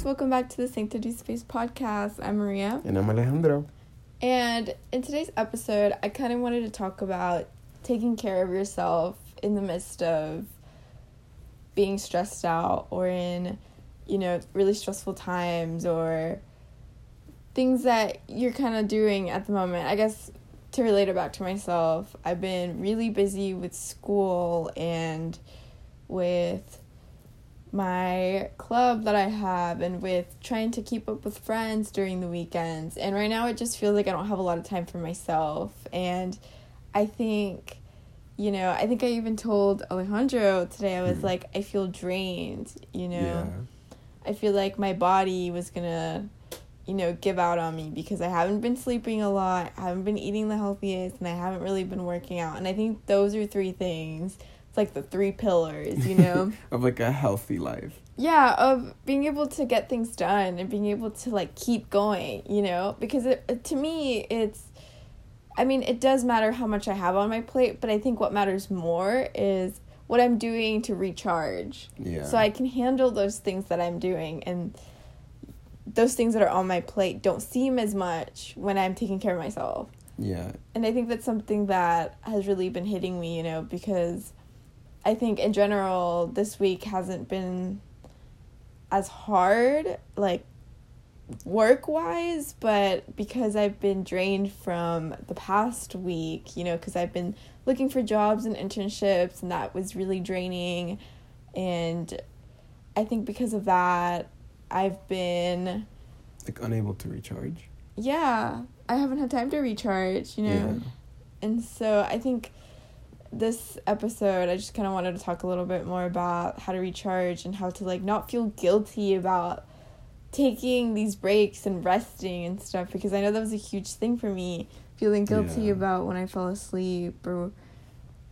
guys, welcome back to the Sanctity Space podcast. I'm Maria. And I'm Alejandro. And in today's episode, I kind of wanted to talk about taking care of yourself in the midst of being stressed out or in, you know, really stressful times or things that you're kind of doing at the moment. I guess to relate it back to myself, I've been really busy with school and with my club that I have and with trying to keep up with friends during the weekends. And right now it just feels like I don't have a lot of time for myself. And I think, you know, I think I even told Alejandro today, I was mm. like, I feel drained, you know? Yeah. I feel like my body was gonna, you know, give out on me because I haven't been sleeping a lot, I haven't been eating the healthiest, and I haven't really been working out. And I think those are three things it's like the three pillars, you know, of like a healthy life. Yeah, of being able to get things done and being able to like keep going, you know, because it, to me it's I mean, it does matter how much I have on my plate, but I think what matters more is what I'm doing to recharge. Yeah. So I can handle those things that I'm doing and those things that are on my plate don't seem as much when I'm taking care of myself. Yeah. And I think that's something that has really been hitting me, you know, because I think in general this week hasn't been as hard like work wise, but because I've been drained from the past week, you know, because I've been looking for jobs and internships, and that was really draining. And I think because of that, I've been like unable to recharge. Yeah, I haven't had time to recharge, you know. Yeah. And so I think this episode i just kind of wanted to talk a little bit more about how to recharge and how to like not feel guilty about taking these breaks and resting and stuff because i know that was a huge thing for me feeling guilty yeah. about when i fell asleep or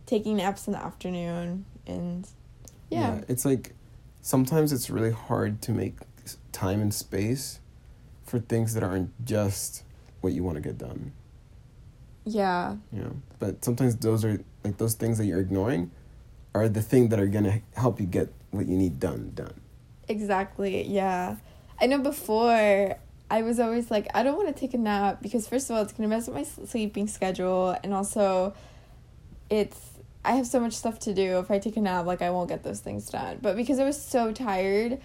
taking naps in the afternoon and yeah. yeah it's like sometimes it's really hard to make time and space for things that aren't just what you want to get done yeah. Yeah. But sometimes those are like those things that you're ignoring are the thing that are gonna help you get what you need done done. Exactly. Yeah. I know before I was always like, I don't want to take a nap because first of all, it's gonna mess up my sleeping schedule, and also, it's I have so much stuff to do. If I take a nap, like I won't get those things done. But because I was so tired,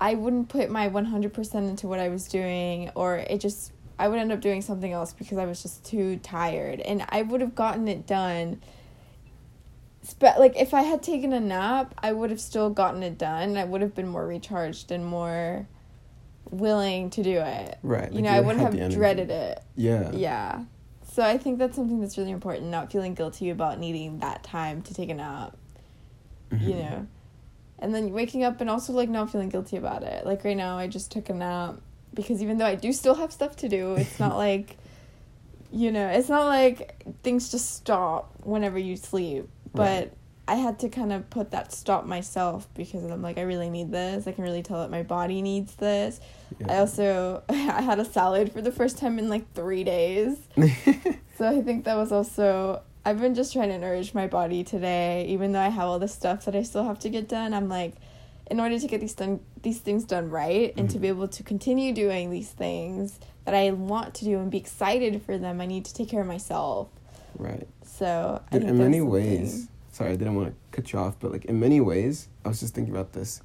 I wouldn't put my one hundred percent into what I was doing, or it just I would end up doing something else because I was just too tired. And I would have gotten it done. But like if I had taken a nap, I would have still gotten it done. I would have been more recharged and more willing to do it. Right. You like know, I wouldn't have dreaded it. Yeah. Yeah. So I think that's something that's really important, not feeling guilty about needing that time to take a nap. Mm-hmm. You know. And then waking up and also like not feeling guilty about it. Like right now I just took a nap because even though I do still have stuff to do, it's not like you know, it's not like things just stop whenever you sleep. But right. I had to kind of put that stop myself because I'm like I really need this. I can really tell that my body needs this. Yeah. I also I had a salad for the first time in like 3 days. so I think that was also I've been just trying to nourish my body today even though I have all the stuff that I still have to get done. I'm like in order to get these done these things done right and mm-hmm. to be able to continue doing these things that I want to do and be excited for them, I need to take care of myself. Right. So in many ways, sorry, I didn't want to cut you off, but like in many ways, I was just thinking about this.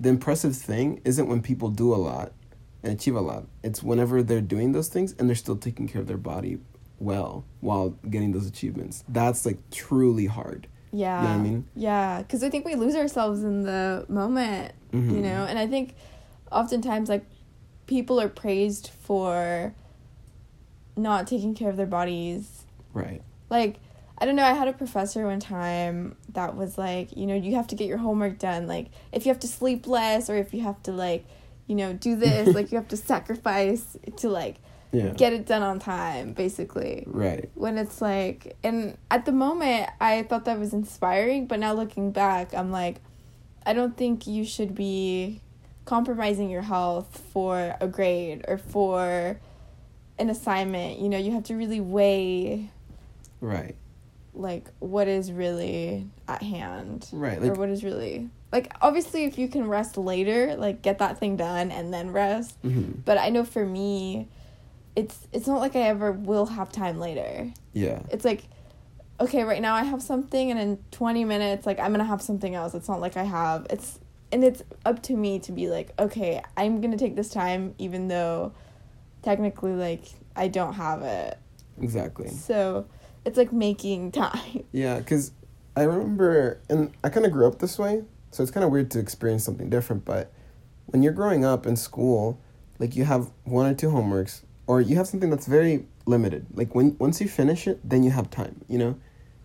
The impressive thing isn't when people do a lot and achieve a lot. It's whenever they're doing those things and they're still taking care of their body well while getting those achievements. That's like truly hard. Yeah. You know I mean? Yeah, because I think we lose ourselves in the moment, mm-hmm. you know? And I think oftentimes, like, people are praised for not taking care of their bodies. Right. Like, I don't know, I had a professor one time that was like, you know, you have to get your homework done. Like, if you have to sleep less or if you have to, like, you know, do this, like, you have to sacrifice to, like, yeah. get it done on time basically right when it's like and at the moment i thought that was inspiring but now looking back i'm like i don't think you should be compromising your health for a grade or for an assignment you know you have to really weigh right like what is really at hand Right. or what is really like obviously if you can rest later like get that thing done and then rest mhm. but i know for me it's it's not like i ever will have time later yeah. it's like okay right now i have something and in 20 minutes like i'm gonna have something else it's not like i have it's and it's up to me to be like okay i'm gonna take this time even though technically like i don't have it Exactly. so it's like making time Yeah, because I remember, and I kind of grew up this way, so it's kind of weird to experience something different. But when you're growing up in school, like you have one or two homeworks, or you have something that's very limited. Like when once you finish it, then you have time. You know,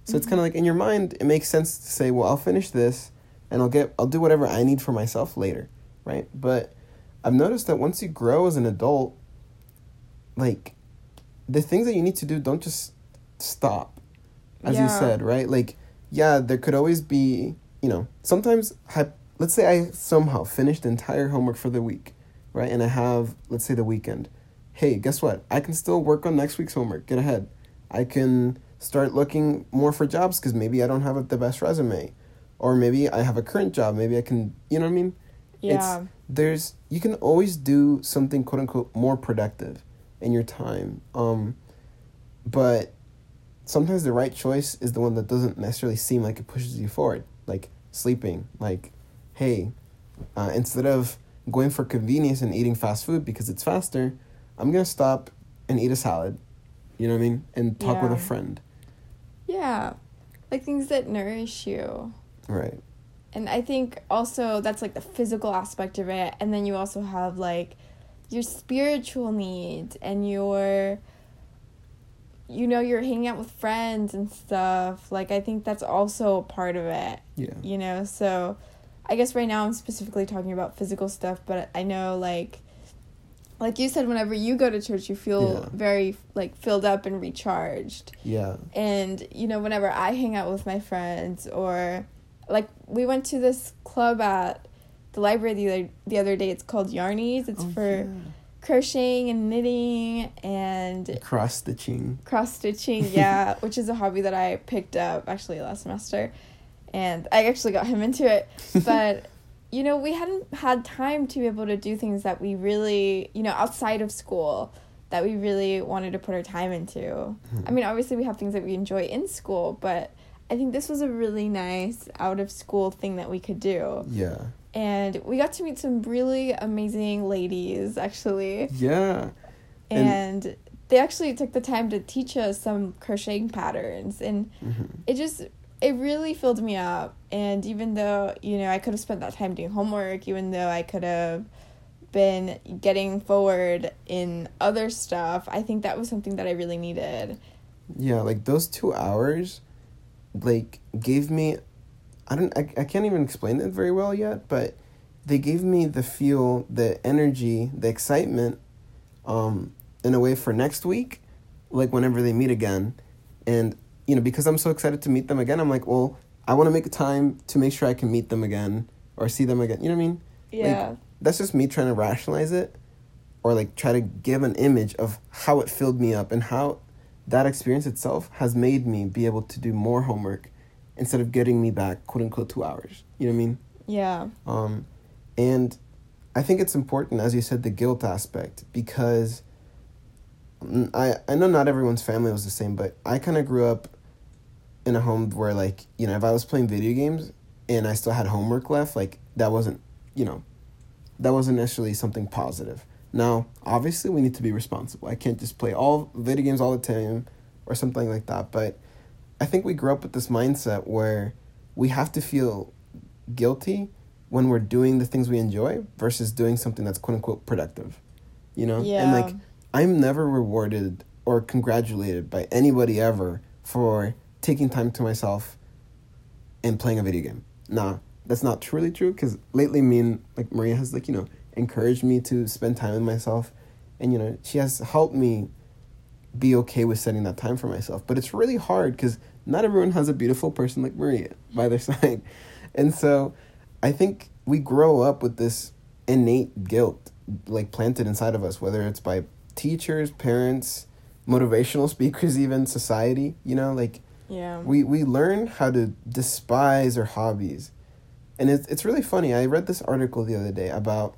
so it's Mhm. kind of like in your mind, it makes sense to say, well, I'll finish this, and I'll get, I'll do whatever I need for myself later, right? But I've noticed that once you grow as an adult, like the things that you need to do don't just stop as you said, right? Like, yeah, there could always be, you know, sometimes, let's say I somehow finished the entire homework for the week, right? And I have, let's say, the weekend. Hey, guess what? I can still work on next week's homework, get ahead. I can start looking more for jobs because maybe I don't have the best resume. Or maybe I have a current job. Maybe I can, you know what I mean? yeah there's you can always do something quote unquote more productive in your time um but sometimes the right choice is the one that doesn't necessarily seem like it pushes you forward like sleeping like hey uh, instead of going for convenience and eating fast food because it's faster i'm gonna stop and eat a salad you know what i mean and talk with a friend yeah like things that nourish you right And I think also that's like the physical aspect of it. And then you also have like your spiritual needs and your, you know, you're hanging out with friends and stuff. Like, I think that's also a part of it, yeah you know? So I guess right now I'm specifically talking about physical stuff, but I know like, like you said, whenever you go to church, you feel Yeah. very like filled up and recharged. Yeah. And you know whenever i hang out with my friends or like we went to this club at the library the other, the other day. It's called yarnies. It's Oh, for crocheting and knitting and cross stitching cross stitching yeah which is a hobby that i picked up actually last semester. And i actually got him into it. But you know we hadn't had time to be able to do things that we really you know outside of school that we really wanted to put our time into. I mean obviously we have things that we enjoy in school but i think this was a really nice out of school thing that we could do. Yeah. And we got to meet some really amazing ladies actually. Yeah. And- and they actually took the time to teach us some crocheting patterns. And hmm it just it really filled me up. And even though you know i could have spent that time doing homework even though i could have been getting forward in other stuff i think that was something that i really needed. Yeah, like those two hours, like gave me, I don't, I, I can't even explain it very well yet, but they gave me the feel, the energy, the excitement, um, in a way for next week, like whenever they meet again, and you know because I'm so excited to meet them again, I'm like, well, I want to make time to make sure I can meet them again or see them again. You know what I mean? yeah that's just me trying to rationalize it or like try to give an image of how it filled me up and how that experience itself has made me be able to do more homework instead of getting me back quote unquote two hours you know what i mean yeah um, and i think it's important as you said the guilt aspect because mm, i, I know not everyone's family was the same but i kind of grew up in a home where like you know if i was playing video games and i still had homework left like that wasn't you know that wasn't necessarily something positive. Now obviously we need to be responsible. I can't just play all video games all the time or something like that but i think we grew up with this mindset where we have to feel guilty when we're doing the things we enjoy versus doing something that's quote unquote productive you know? Yeah. and like i'm never rewarded or congratulated by anybody ever for taking time to myself and playing a video game. Nah that's not truly true because lately me and like maria has like you know encouraged me to spend time with myself. And you know she has helped me be okay with setting that time for myself. But it's really hard because not everyone has a beautiful person like maria by their side. And so i think we grow up with this innate guilt like planted inside of us whether it's by teachers parents motivational speakers even society you know like Yeah. We we learn how to despise our hobbies. And it's it's really funny. I read this article the other day about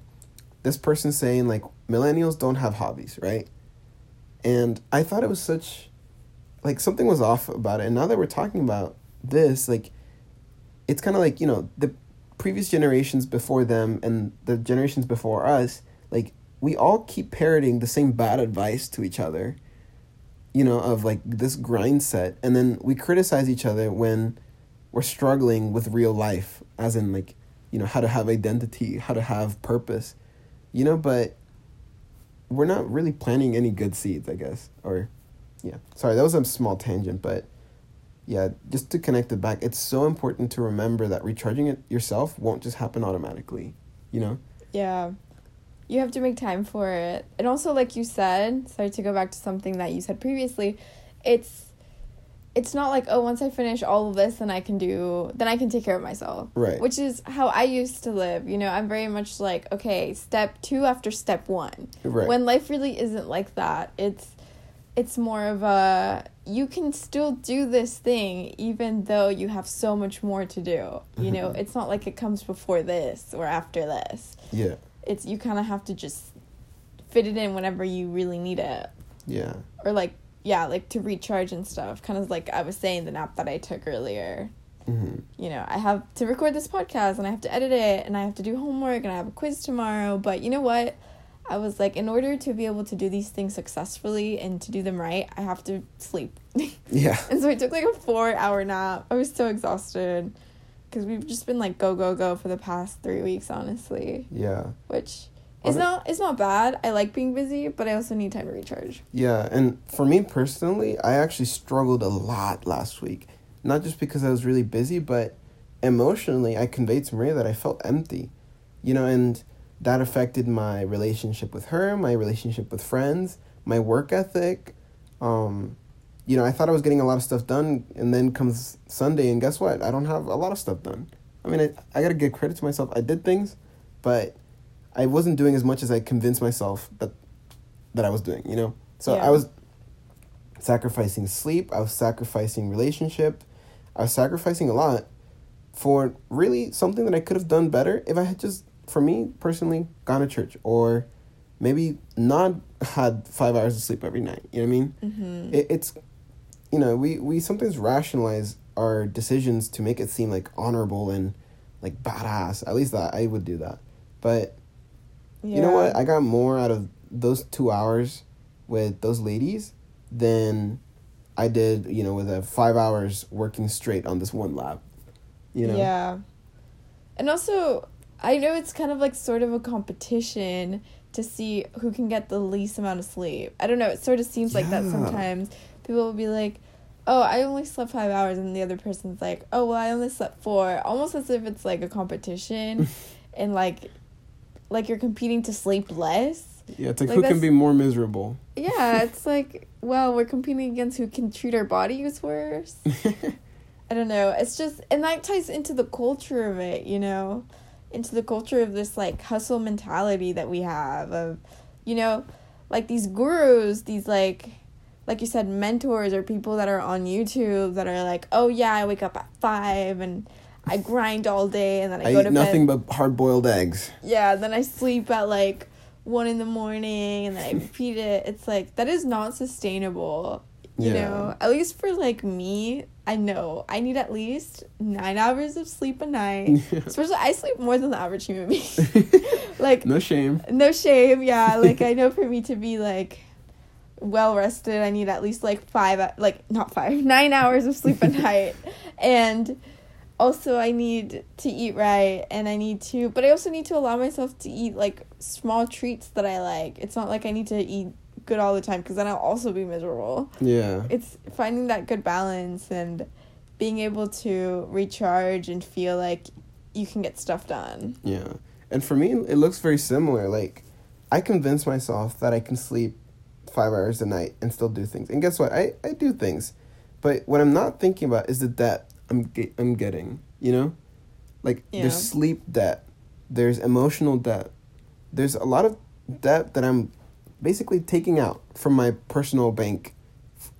this person saying like millennials don't have hobbies, right? And I thought it was such like something was off about it. And now that we're talking about this, like it's kind of like, you know, the previous generations before them and the generations before us, like we all keep parroting the same bad advice to each other you know, of like this grind set, and then we criticize each other when we're struggling with real life, as in like, you know, how to have identity, how to have purpose, you know, but we're not really planting any good seeds, I guess. Or, yeah, sorry, that was a small tangent, but yeah, just to connect it back, it's so important to remember that recharging it yourself won't just happen automatically, you know? Yeah you have to make time for it. And also like you said, sorry to go back to something that you said previously, it's it's not like oh once I finish all of this then I can do then I can take care of myself. Right. Which is how I used to live. You know, I'm very much like okay, step 2 after step 1. Right. When life really isn't like that. It's it's more of a you can still do this thing even though you have so much more to do. You know, Mm-hmm. it's not like it comes before this or after this Yeah. It's you kind of have to just fit it in whenever you really need it. Yeah. or like yeah like to recharge and stuff kind of like i was saying the nap that i took earlier. Hmm you know i have to record this podcast and i have to edit it and i have to do homework and i have a quiz tomorrow but you know what? I was like in order to be able to do these things successfully and to do them right i have to sleep. Yeah. and so i took like a four hour nap. I was so exhausted because we've just been like go go go for the past three weeks honestly Yeah. which is not it's not bad. I like being busy, but I also need time to recharge. Yeah, and for me personally, I actually struggled a lot last week. Not just because I was really busy, but emotionally, I conveyed to Maria that I felt empty. You know, and that affected my relationship with her, my relationship with friends, my work ethic. Um, you know, I thought I was getting a lot of stuff done, and then comes Sunday, and guess what? I don't have a lot of stuff done. I mean, I, I gotta give credit to myself. I did things, but I wasn't doing as much as I convinced myself that that I was doing, you know? So Yeah. I was sacrificing sleep, I was sacrificing relationship, I was sacrificing a lot for really something that I could have done better if I had just, for me personally, gone to church or maybe not had five hours of sleep every night. You know what I mean? Mm-hmm. It, it's, you know, we, we sometimes rationalize our decisions to make it seem like honorable and like badass. At least that I would do that. But you know what? I got more out of those two hours with those ladies than I did, you know, with a five hours working straight on this one lab. You know? Yeah. And also, I know it's kind of like sort of a competition to see who can get the least amount of sleep. I don't know. It sort of seems like that sometimes. People will be like, "Oh, I only slept five hours," and the other person's like, "Oh, well, I only slept four. Almost as if it's like a competition, and like, like you're competing to sleep less. Yeah, it's like, Like, who can be more miserable? Yeah, it's like, well, we're competing against who can treat our bodies worse. I don't know. It's just, and that ties into the culture of it, you know, into the culture of this like hustle mentality that we have of, you know, like these gurus, these like, like you said, mentors or people that are on YouTube that are like, oh yeah, I wake up at five and I grind all day and then I, I go eat to nothing bed. but hard boiled eggs. Yeah, then I sleep at like one in the morning and then I repeat it. It's like that is not sustainable. You Yeah. know, at least for like me, I know I need at least nine hours of sleep a night. Especially, I sleep more than the average human being. like, no shame. no shame. Yeah, like I know for me to be like well rested, I need at least like five, like not five, nine hours of sleep a night, and also I need to eat right, and I need to, but I also need to allow myself to eat like small treats that I like. It's not like I need to eat good all the time because then I'll also be miserable. Yeah. It's finding that good balance and being able to recharge and feel like you can get stuff done. Yeah. And for me, it looks very similar. Like, I convince myself that I can sleep five hours a night and still do things. And guess what? I, I do things. But what I'm not thinking about is the debt I'm, ge- I'm getting, you know? Like, Yeah. there's sleep debt, there's emotional debt, there's a lot of debt that I'm basically taking out from my personal bank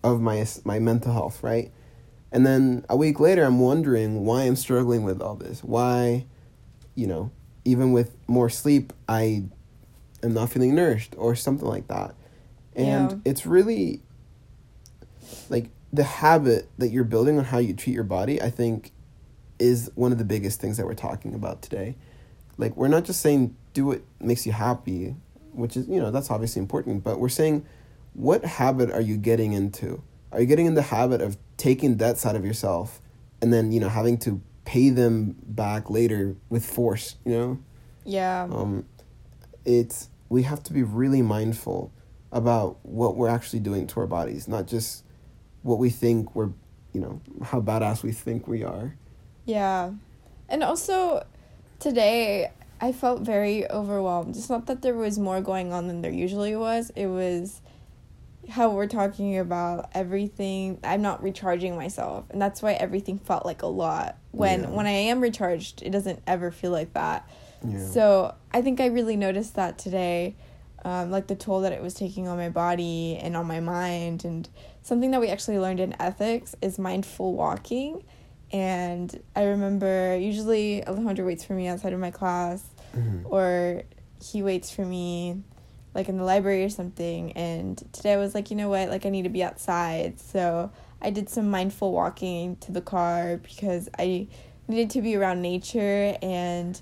of my my mental health, right? And then a week later, I'm wondering why I'm struggling with all this. Why, you know, even with more sleep, I am not feeling nourished or something like that. And Yeah. it's really like the habit that you're building on how you treat your body, I think, is one of the biggest things that we're talking about today. Like, we're not just saying do what makes you happy, which is, you know, that's obviously important, but we're saying what habit are you getting into? Are you getting in the habit of taking debts out of yourself and then, you know, having to pay them back later with force, you know? Yeah. um, it's we have to be really mindful about what we're actually doing to our bodies, not just what we think we're, you know, how badass we think we are. Yeah. And also today I felt very overwhelmed. It's not that there was more going on than there usually was. It was how we're talking about everything. I'm not recharging myself. And that's why everything felt like a lot. When Yeah. when I am recharged, it doesn't ever feel like that. Yeah. So I think I really noticed that today, um, like the toll that it was taking on my body and on my mind. And something that we actually learned in ethics is mindful walking. And I remember usually Alejandro waits for me outside of my class, Mhm. or he waits for me like in the library or something. And today I was like, you know what, like I need to be outside. So I did some mindful walking to the car because I needed to be around nature and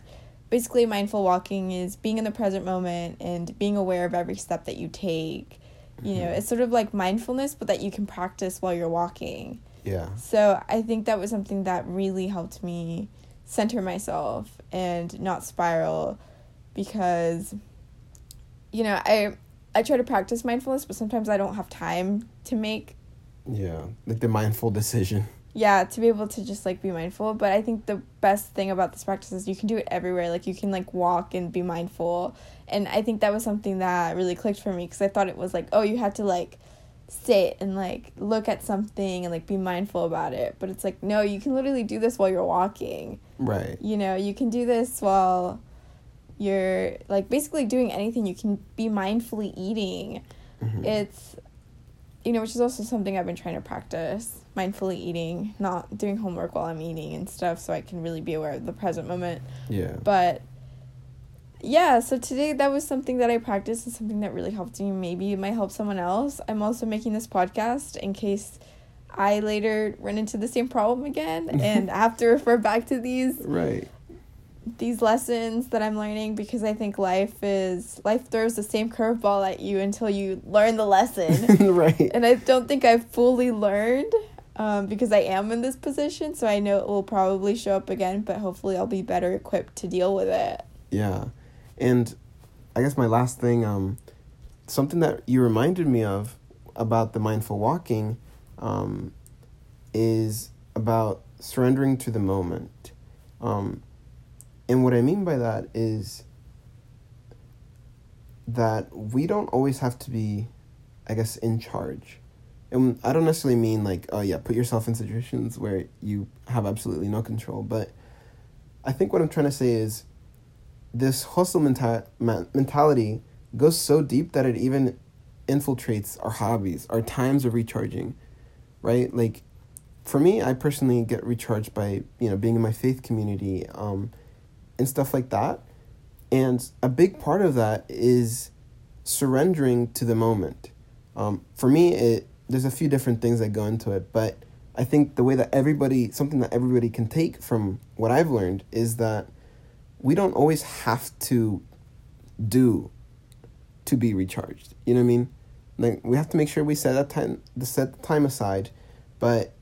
basically mindful walking is being in the present moment and being aware of every step that you take you know Mhm. it's sort of like mindfulness but that you can practice while you're walking Yeah. so i think that was something that really helped me center myself and not spiral because you know i i try to practice mindfulness but sometimes i don't have time to make Yeah. Like the mindful decision. Yeah to be able to just like be mindful but i think the best thing about this practice is you can do it everywhere like you can like walk and be mindful and i think that was something that really clicked for me because i thought it was like oh you had to like sit and like look at something and like be mindful about it but it's like no you can literally do this while you're walking Right. you know you can do this while you're like basically doing anything you can be mindfully eating Mhm. it's you know which is also something i've been trying to practice mindfully eating not doing homework while i'm eating and stuff so i can really be aware of the present moment yeah. but yeah so today that was something that i practiced and something that really helped me maybe it might help someone else i'm also making this podcast in case i later run into the same problem again and have to refer back to these Right. these lessons that I'm learning because I think life is life throws the same curveball at you until you learn the lesson. right. and I don't think I've fully learned um, because I am in this position, so I know it will probably show up again, but hopefully I'll be better equipped to deal with it. Yeah. And I guess my last thing, um, something that you reminded me of about the mindful walking um, is about surrendering to the moment. Um, and what I mean by that is that we don't always have to be, I guess, in charge. And I don't necessarily mean like, oh yeah, put yourself in situations where you have absolutely no control. But I think what I'm trying to say is this hustle menta- mentality goes so deep that it even infiltrates our hobbies, our times of recharging, right? Like, for me, I personally get recharged by you know being in my faith community, um, and stuff like that. And a big part of that is surrendering to the moment. Um, for me, it there's a few different things that go into it, but I think the way that everybody, something that everybody can take from what I've learned is that we don't always have to do to be recharged. You know what I mean? Like we have to make sure we set that time, the set the time aside. But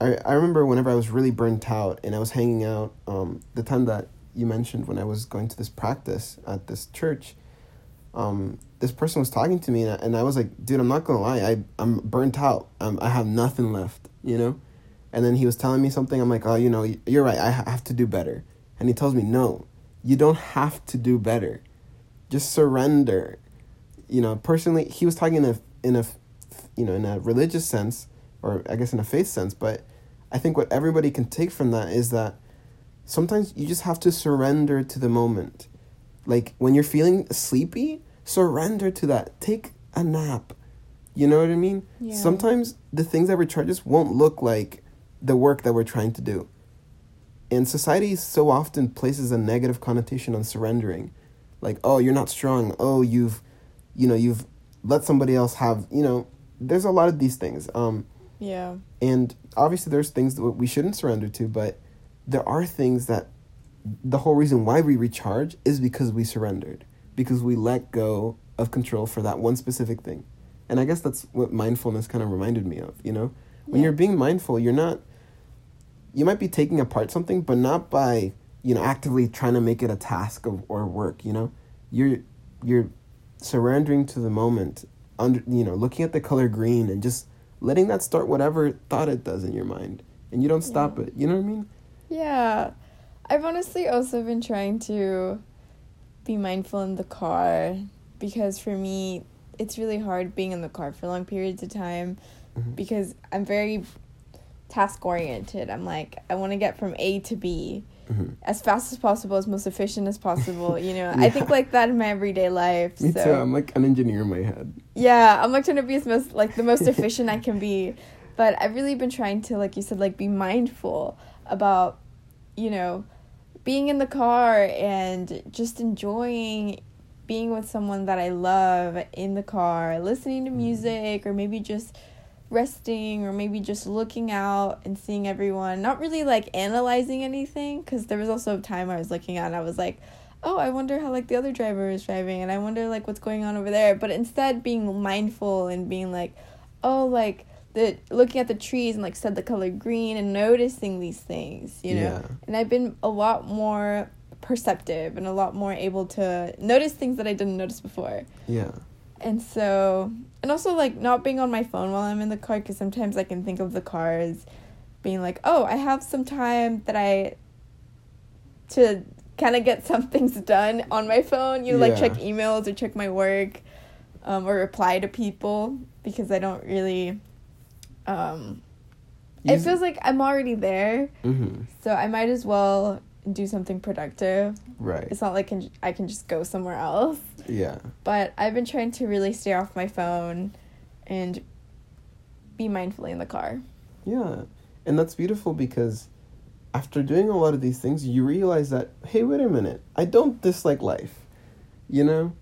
I I remember whenever I was really burnt out and I was hanging out, um, the time that you mentioned when I was going to this practice at this church, um, this person was talking to me and I, and I was like, dude, I'm not gonna lie, I I'm burnt out. Um, I have nothing left, you know. And then he was telling me something. I'm like, oh, you know, you're right. I have to do better. And he tells me, no, you don't have to do better. Just surrender. You know, personally, he was talking in a in a, you know, in a religious sense, or I guess in a faith sense. But I think what everybody can take from that is that sometimes you just have to surrender to the moment. Like when you're feeling sleepy, surrender to that. Take a nap. You know what I mean? Yeah. Sometimes the things that recharge us won't look like the work that we're trying to do. And society so often places a negative connotation on surrendering. Like, oh, you're not strong. Oh, you've you know, you've let somebody else have, you know, there's a lot of these things. Um Yeah. and obviously there's things that we shouldn't surrender to, but there are things that the whole reason why we recharge is because we surrendered, because we let go of control for that one specific thing. And I guess that's what mindfulness kind of reminded me of, you know? When Yeah. you're being mindful, you're not you might be taking apart something, but not by, you know, actively trying to make it a task of, or work, you know? You're you're surrendering to the moment, under you know, looking at the color green and just letting that start whatever thought it does in your mind. And you don't stop Yeah. it. You know what I mean? Yeah. I've honestly also been trying to be mindful in the car because for me, it's really hard being in the car for long periods of time Mhm. because I'm very task oriented. I'm like, I want to get from A to B Mhm. as fast as possible, as most efficient as possible. You know, I think like that in my everyday life. Me so. too. I'm like an engineer in my head. Yeah, I'm like trying to be as most like the most efficient I can be. But I've really been trying to, like you said, like be mindful about, you know, being in the car and just enjoying being with someone that I love in the car, listening to mm-hmm. music, or maybe just resting, or maybe just looking out and seeing everyone. Not really like analyzing anything, because there was also a time I was looking out and I was like, oh, I wonder how like the other driver is driving, and I wonder like what's going on over there. But instead, being mindful and being like, oh, like the looking at the trees and like said the color green and noticing these things, you know. Yeah. And I've been a lot more perceptive and a lot more able to notice things that I didn't notice before. Yeah. And so, and also like not being on my phone while I'm in the car because sometimes I can think of the car as being like, oh, I have some time that I to kind of get some things done on my phone. You know, like check emails or check my work, um, or reply to people because I don't really. Um, it feels like I'm already there, Mm-hmm. so I might as well do something productive. Right. It's not like can, I can just go somewhere else Yeah. but I've been trying to really stay off my phone and be mindfully in the car. Yeah. And that's beautiful because after doing a lot of these things, you realize that, hey, wait a minute, I don't dislike life. You know?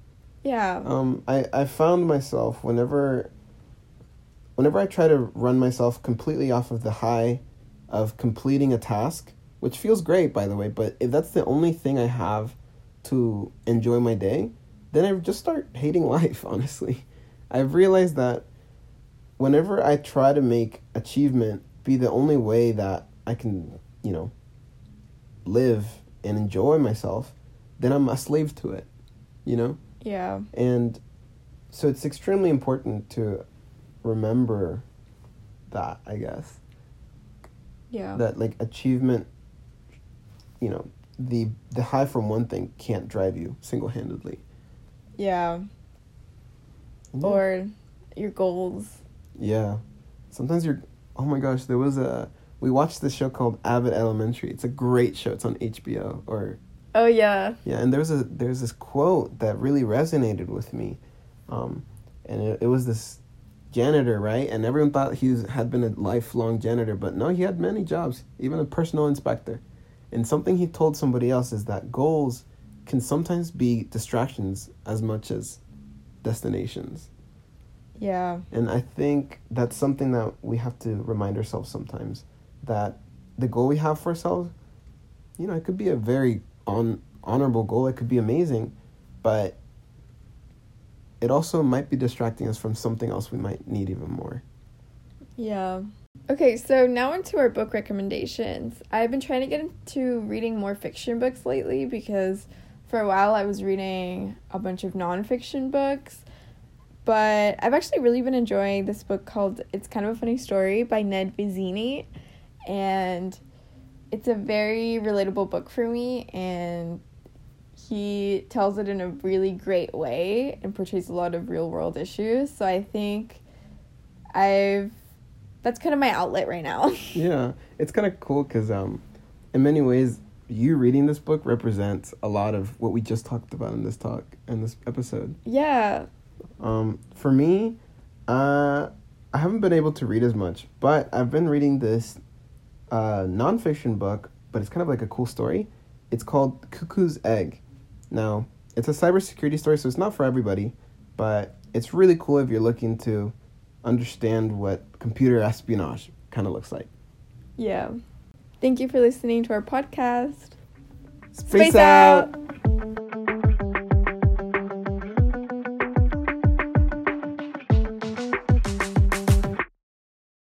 Yeah. Um, I, I found myself whenever whenever I try to run myself completely off of the high of completing a task, which feels great by the way, but if that's the only thing I have to enjoy my day, then I just start hating life, honestly. I've realized that whenever I try to make achievement be the only way that I can, you know, live and enjoy myself, then I'm a slave to it. You know? yeah. And so it's extremely important to remember that, I guess. Yeah. That like achievement you know, the the high from one thing can't drive you single handedly. yeah. Or your goals. Yeah. Sometimes you're oh my gosh, there was a we watched this show called Abbott Elementary. It's a great show. It's on HBO or Oh yeah. Yeah, and there's a there's this quote that really resonated with me, um, and it, it was this janitor, right? And everyone thought he was, had been a lifelong janitor, but no, he had many jobs, even a personal inspector. And something he told somebody else is that goals can sometimes be distractions as much as destinations. Yeah. And I think that's something that we have to remind ourselves sometimes that the goal we have for ourselves, you know, it could be a very on honorable goal. It could be amazing, but it also might be distracting us from something else we might need even more. Yeah. Okay, so now into our book recommendations. I've been trying to get into reading more fiction books lately because for a while I was reading a bunch of nonfiction books. But I've actually really been enjoying this book called It's Kind of a Funny Story by Ned Vizzini. And it's a very relatable book for me. And he tells it in a really great way and portrays a lot of real world issues. So I think I've that's kind of my outlet right now. Yeah, it's kind of cool because um, in many ways, you reading this book represents a lot of what we just talked about in this talk in this episode. yeah. Um, for me, uh, I haven't been able to read as much, but I've been reading this a nonfiction book, but it's kind of like a cool story. It's called Cuckoo's Egg. Now, it's a cybersecurity story, so it's not for everybody, but it's really cool if you're looking to understand what computer espionage kind of looks like. Yeah. Thank you for listening to our podcast. Space, out.